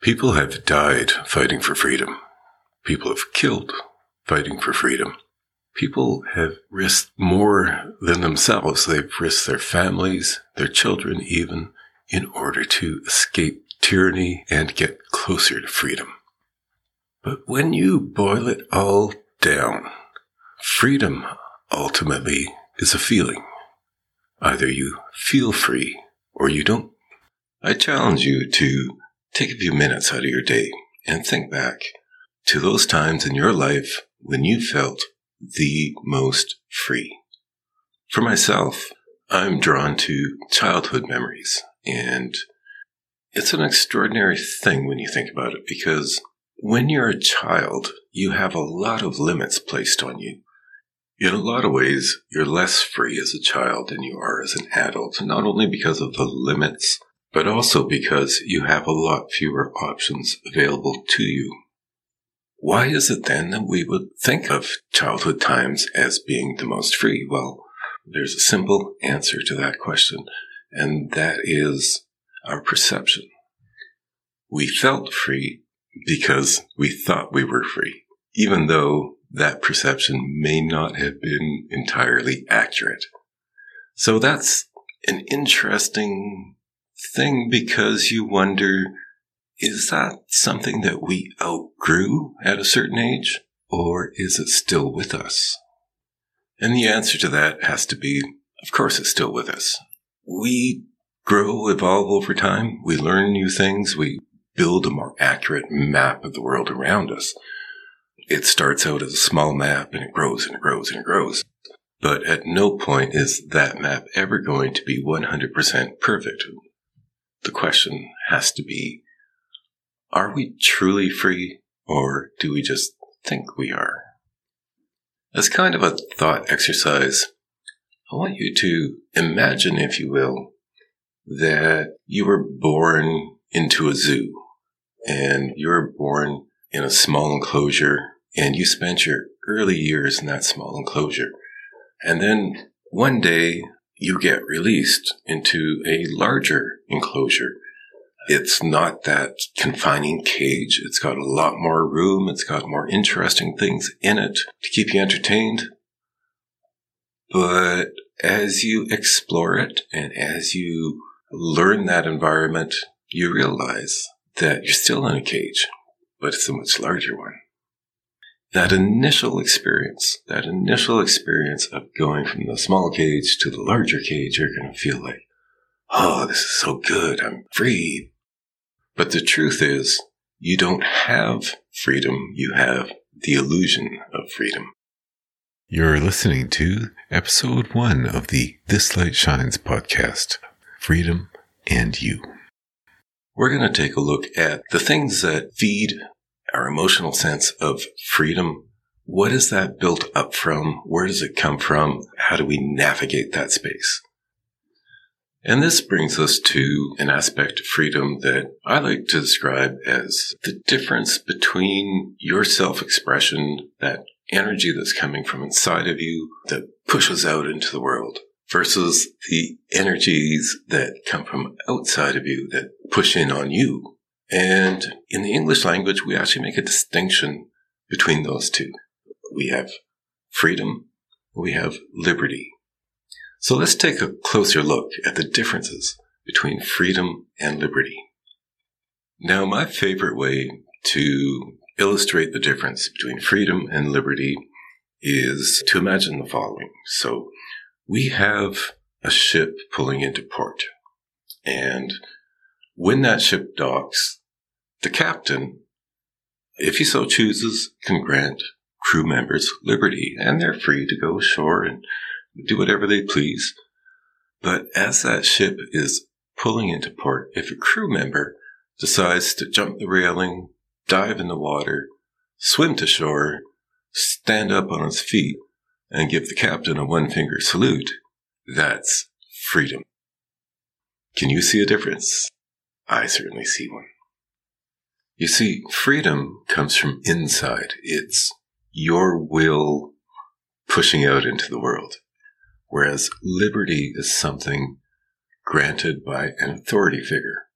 People have died fighting for freedom. People have killed fighting for freedom. People have risked more than themselves. They've risked their families, their children even, in order to escape tyranny and get closer to freedom. But when you boil it all down, freedom ultimately is a feeling. Either you feel free or you don't. I challenge you to take a few minutes out of your day and think back to those times in your life when you felt the most free. For myself, I'm drawn to childhood memories and it's an extraordinary thing when you think about it because when you're a child, you have a lot of limits placed on you. In a lot of ways, you're less free as a child than you are as an adult, not only because of the limits, but also because you have a lot fewer options available to you. Why is it then that we would think of childhood times as being the most free? Well, there's a simple answer to that question, and that is our perception. We felt free because we thought we were free, even though that perception may not have been entirely accurate. So that's an interesting thing because you wonder, is that something that we outgrew at a certain age or is it still with us? And the answer to that has to be, of course, it's still with us. We grow, evolve over time. We learn new things. We build a more accurate map of the world around us. It starts out as a small map and it grows and it grows and it grows. But at no point is that map ever going to be 100% perfect. The question has to be, are we truly free or do we just think we are? As kind of a thought exercise, I want you to imagine, if you will, that you were born into a zoo and you were born in a small enclosure and you spent your early years in that small enclosure. And then one day you get released into a larger enclosure. It's not that confining cage. It's got a lot more room. It's got more interesting things in it to keep you entertained. But as you explore it and as you learn that environment, you realize that you're still in a cage, but it's a much larger one. That initial experience, that initial experience of going from the small cage to the larger cage, you're going to feel like, oh, this is so good. I'm free. But the truth is, you don't have freedom. You have the illusion of freedom. You're listening to episode one of the This Light Shines podcast Freedom and You we're going to take a look at the things that feed our emotional sense of freedom. What is that built up from? Where does it come from? How do we navigate that space? And this brings us to an aspect of freedom that I like to describe as the difference between your self expression, that energy that's coming from inside of you that pushes out into the world, versus the energies that come from outside of you that push in on you. And in the English language, we actually make a distinction between those two. We have freedom, we have liberty. So let's take a closer look at the differences between freedom and liberty. Now, my favorite way to illustrate the difference between freedom and liberty is to imagine the following. So we have a ship pulling into port. And when that ship docks, the captain, if he so chooses, can grant crew members liberty and they're free to go ashore and do whatever they please. But as that ship is pulling into port, if a crew member decides to jump the railing, dive in the water, swim to shore, stand up on his feet, and give the captain a one finger salute, that's freedom. Can you see a difference? I certainly see one. You see, freedom comes from inside. It's your will pushing out into the world. Whereas liberty is something granted by an authority figure.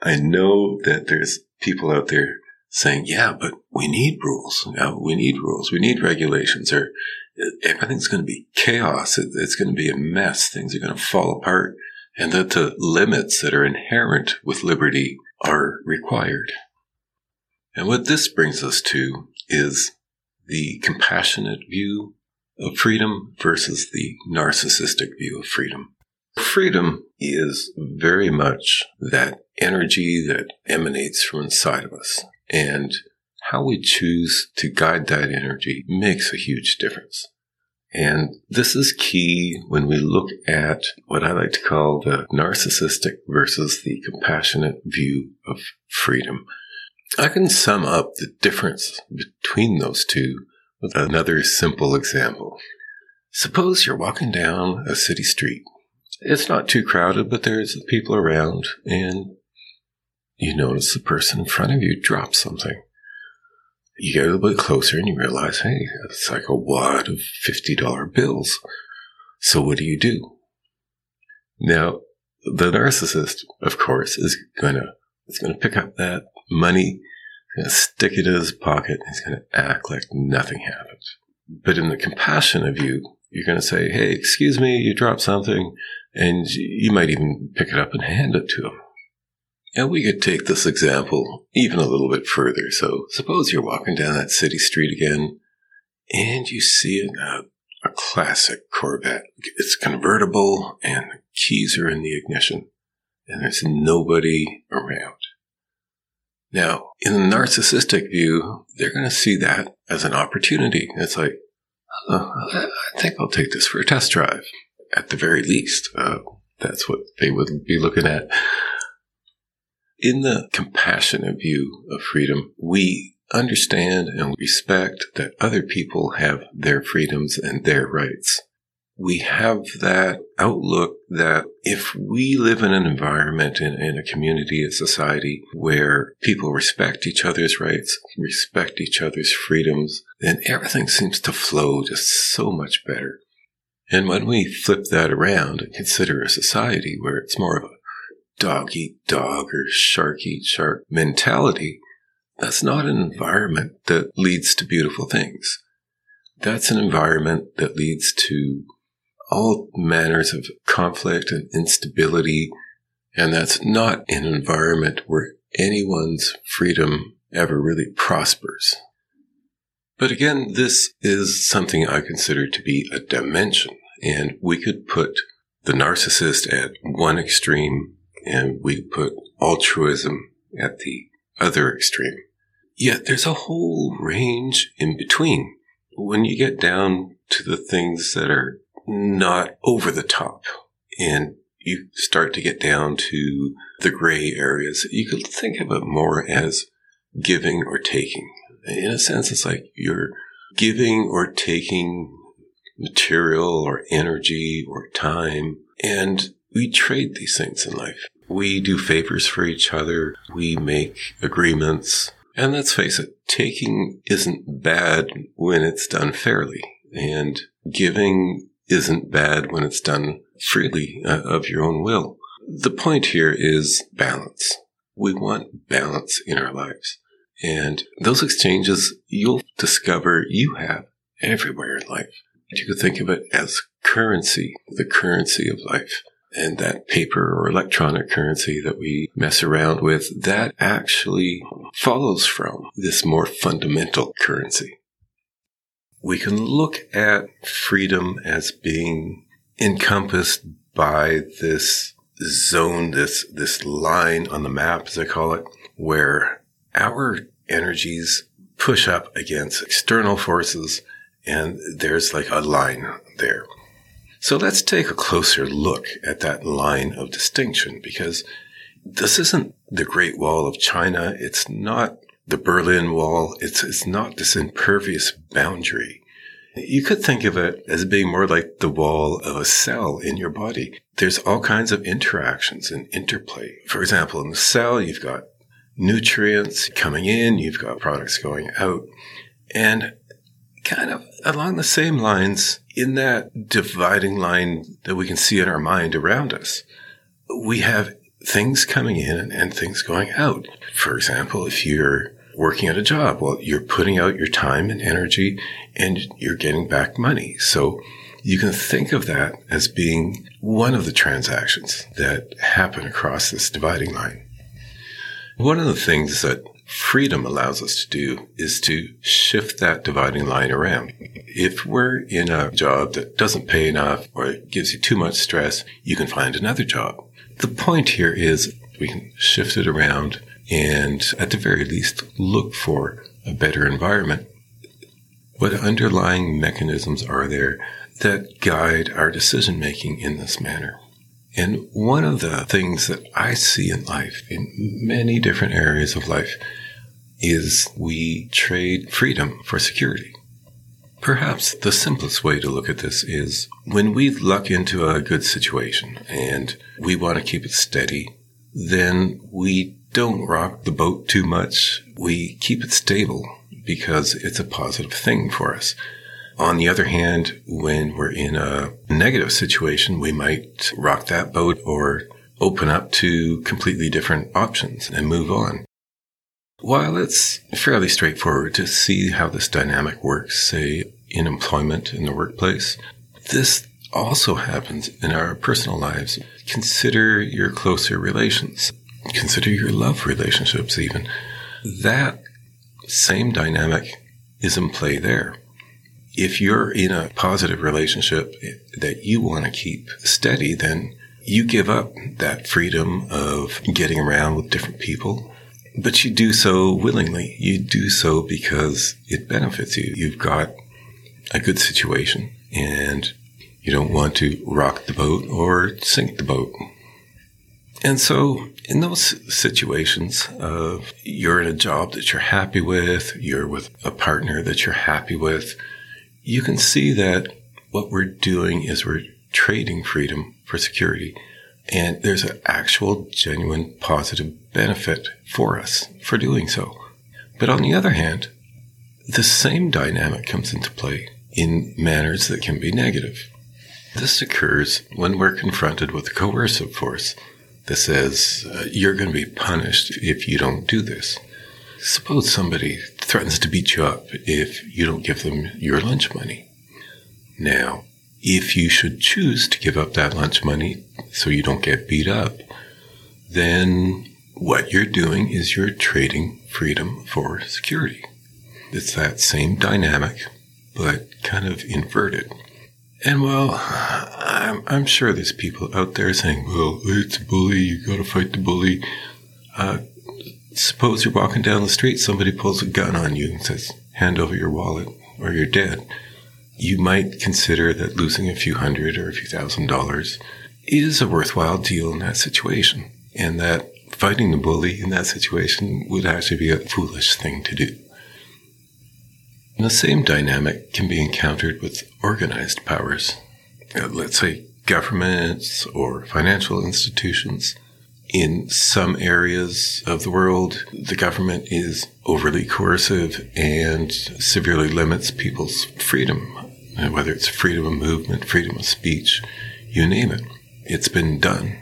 I know that there's people out there saying, yeah, but we need rules. Yeah, we need rules. We need regulations or everything's going to be chaos. It's going to be a mess. Things are going to fall apart and that the limits that are inherent with liberty are required. And what this brings us to is the compassionate view of freedom versus the narcissistic view of freedom. Freedom is very much that energy that emanates from inside of us. And how we choose to guide that energy makes a huge difference. And this is key when we look at what I like to call the narcissistic versus the compassionate view of freedom. I can sum up the difference between those two with another simple example. Suppose you're walking down a city street. It's not too crowded, but there's people around, and you notice the person in front of you drop something you get a little bit closer and you realize, hey, it's like a wad of $50 bills. So what do you do? Now, the narcissist, of course, is gonna, is gonna pick up that money, gonna stick it in his pocket, and he's gonna act like nothing happened. But in the compassion of you, you're gonna say, hey, excuse me, you dropped something, and you might even pick it up and hand it to him. And we could take this example even a little bit further. So suppose you're walking down that city street again and you see a, a classic Corvette. It's convertible and the keys are in the ignition and there's nobody around. Now, in the narcissistic view, they're going to see that as an opportunity. It's like, I think I'll take this for a test drive at the very least. Uh, that's what they would be looking at. In the compassionate view of freedom, we understand and respect that other people have their freedoms and their rights. We have that outlook that if we live in an environment, in, in a community, a society where people respect each other's rights, respect each other's freedoms, then everything seems to flow just so much better. And when we flip that around and consider a society where it's more of a dog eat dog or shark eat shark mentality, that's not an environment that leads to beautiful things. That's an environment that leads to all manners of conflict and instability. And that's not an environment where anyone's freedom ever really prospers. But again, this is something I consider to be a dimension. And we could put the narcissist at one extreme and we put altruism at the other extreme. Yet there's a whole range in between. When you get down to the things that are not over the top and you start to get down to the gray areas, you could think of it more as giving or taking. In a sense, it's like you're giving or taking material or energy or time. And we trade these things in life. We do favors for each other. We make agreements. And let's face it, taking isn't bad when it's done fairly. And giving isn't bad when it's done freely uh, of your own will. The point here is balance. We want balance in our lives. And those exchanges you'll discover you have everywhere in life. You could think of it as currency, the currency of life and that paper or electronic currency that we mess around with, that actually follows from this more fundamental currency. We can look at freedom as being encompassed by this zone, this, this line on the map, as I call it, where our energies push up against external forces and there's like a line there. So let's take a closer look at that line of distinction because this isn't the Great Wall of China. It's not the Berlin Wall. It's, it's not this impervious boundary. You could think of it as being more like the wall of a cell in your body. There's all kinds of interactions and interplay. For example, in the cell, you've got nutrients coming in, you've got products going out. And kind of along the same lines, in that dividing line that we can see in our mind around us, we have things coming in and things going out. For example, if you're working at a job, well, you're putting out your time and energy and you're getting back money. So you can think of that as being one of the transactions that happen across this dividing line. One of the things that freedom allows us to do is to shift that dividing line around. If we're in a job that doesn't pay enough or gives you too much stress, you can find another job. The point here is we can shift it around and at the very least look for a better environment. What underlying mechanisms are there that guide our decision making in this manner? And one of the things that I see in life, in many different areas of life, is we trade freedom for security. Perhaps the simplest way to look at this is when we luck into a good situation and we want to keep it steady, then we don't rock the boat too much. We keep it stable because it's a positive thing for us. On the other hand, when we're in a negative situation, we might rock that boat or open up to completely different options and move on. While it's fairly straightforward to see how this dynamic works, say in employment in the workplace, this also happens in our personal lives. Consider your closer relations. Consider your love relationships even. That same dynamic is in play there. If you're in a positive relationship that you want to keep steady, then you give up that freedom of getting around with different people but you do so willingly. You do so because it benefits you. You've got a good situation and you don't want to rock the boat or sink the boat. And so in those situations of you're in a job that you're happy with, you're with a partner that you're happy with, you can see that what we're doing is we're trading freedom for security. And there's an actual genuine positive benefit for us for doing so. But on the other hand, the same dynamic comes into play in manners that can be negative. This occurs when we're confronted with a coercive force that says, uh, you're going to be punished if you don't do this. Suppose somebody threatens to beat you up if you don't give them your lunch money. Now, if you should choose to give up that lunch money so you don't get beat up, then what you're doing is you're trading freedom for security. It's that same dynamic, but kind of inverted. And well, I'm, I'm sure there's people out there saying, well, it's a bully. You got to fight the bully. Uh, suppose you're walking down the street, somebody pulls a gun on you and says, hand over your wallet or you're dead. You might consider that losing a few hundred or a few thousand dollars is a worthwhile deal in that situation and that fighting the bully in that situation would actually be a foolish thing to do. And the same dynamic can be encountered with organized powers. Uh, let's say governments or financial institutions. In some areas of the world, the government is overly coercive and severely limits people's freedom, uh, whether it's freedom of movement, freedom of speech, you name it. It's been done.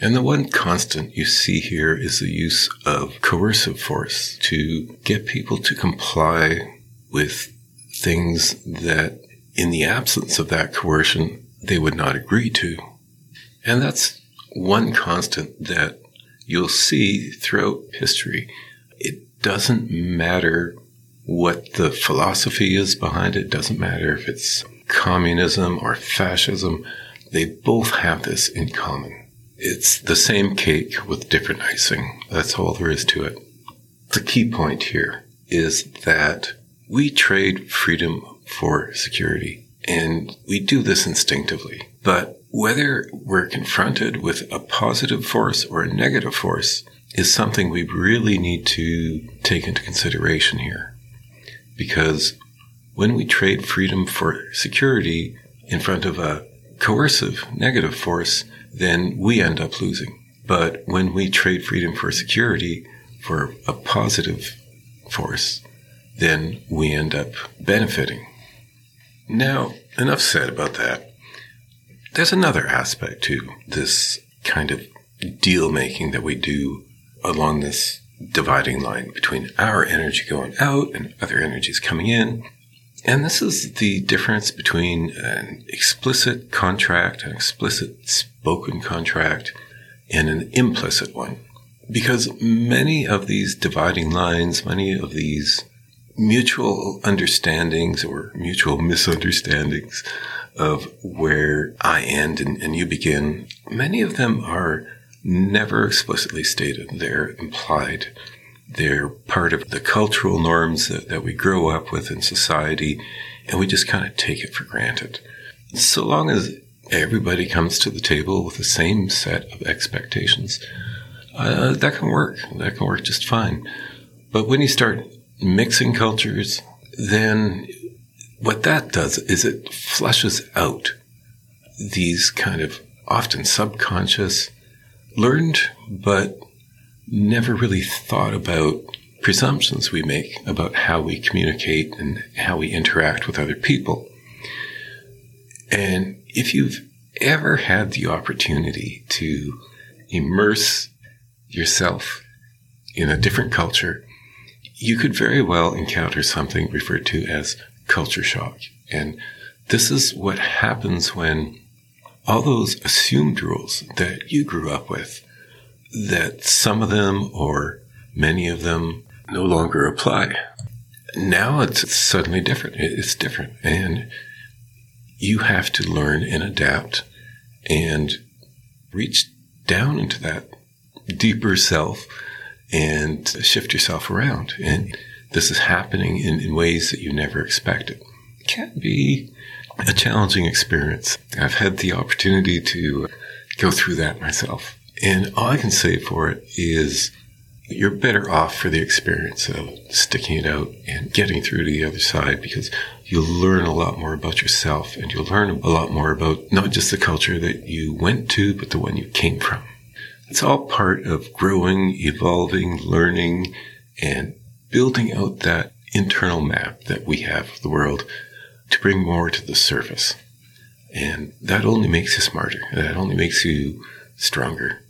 And the one constant you see here is the use of coercive force to get people to comply with things that, in the absence of that coercion, they would not agree to. And that's one constant that you'll see throughout history. It doesn't matter what the philosophy is behind it. doesn't matter if it's communism or fascism. They both have this in common it's the same cake with different icing. That's all there is to it. The key point here is that we trade freedom for security and we do this instinctively. But whether we're confronted with a positive force or a negative force is something we really need to take into consideration here. Because when we trade freedom for security in front of a coercive negative force, then we end up losing. But when we trade freedom for security for a positive force, then we end up benefiting. Now, enough said about that. There's another aspect to this kind of deal making that we do along this dividing line between our energy going out and other energies coming in. And this is the difference between an explicit contract, an explicit spoken contract, and an implicit one. Because many of these dividing lines, many of these mutual understandings or mutual misunderstandings of where I end and, and you begin, many of them are never explicitly stated. They're implied. They're part of the cultural norms that, that we grow up with in society, and we just kind of take it for granted. So long as everybody comes to the table with the same set of expectations, uh, that can work. That can work just fine. But when you start mixing cultures, then what that does is it flushes out these kind of often subconscious, learned, but never really thought about presumptions we make about how we communicate and how we interact with other people. And if you've ever had the opportunity to immerse yourself in a different culture, you could very well encounter something referred to as culture shock. And this is what happens when all those assumed rules that you grew up with, that some of them or many of them no longer apply. Now it's suddenly different. It's different. And you have to learn and adapt and reach down into that deeper self and shift yourself around. And this is happening in, in ways that you never expected. It can be a challenging experience. I've had the opportunity to go through that myself. And all I can say for it is you're better off for the experience of sticking it out and getting through to the other side because you'll learn a lot more about yourself and you'll learn a lot more about not just the culture that you went to, but the one you came from. It's all part of growing, evolving, learning, and building out that internal map that we have of the world to bring more to the surface. And that only makes you smarter. That only makes you stronger.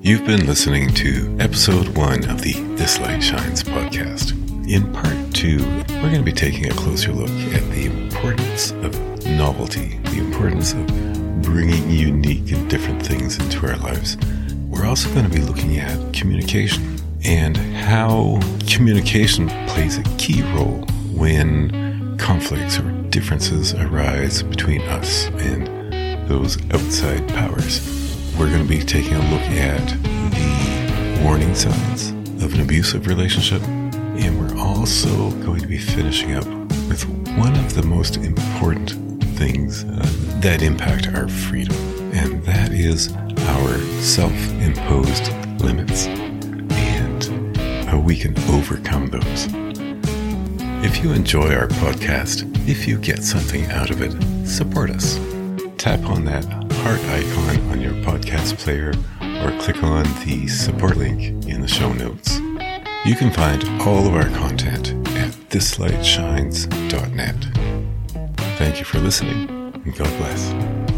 You've been listening to episode one of the This Light Shines podcast. In part two, we're going to be taking a closer look at the importance of novelty, the importance of bringing unique and different things into our lives. We're also going to be looking at communication and how communication plays a key role when conflicts or differences arise between us and those outside powers. We're going to be taking a look at the warning signs of an abusive relationship, and we're also going to be finishing up with one of the most important things uh, that impact our freedom, and that is our self imposed limits and how we can overcome those. If you enjoy our podcast, if you get something out of it, support us. Tap on that heart icon on your podcast player or click on the support link in the show notes. You can find all of our content at thislightshines.net. Thank you for listening, God bless.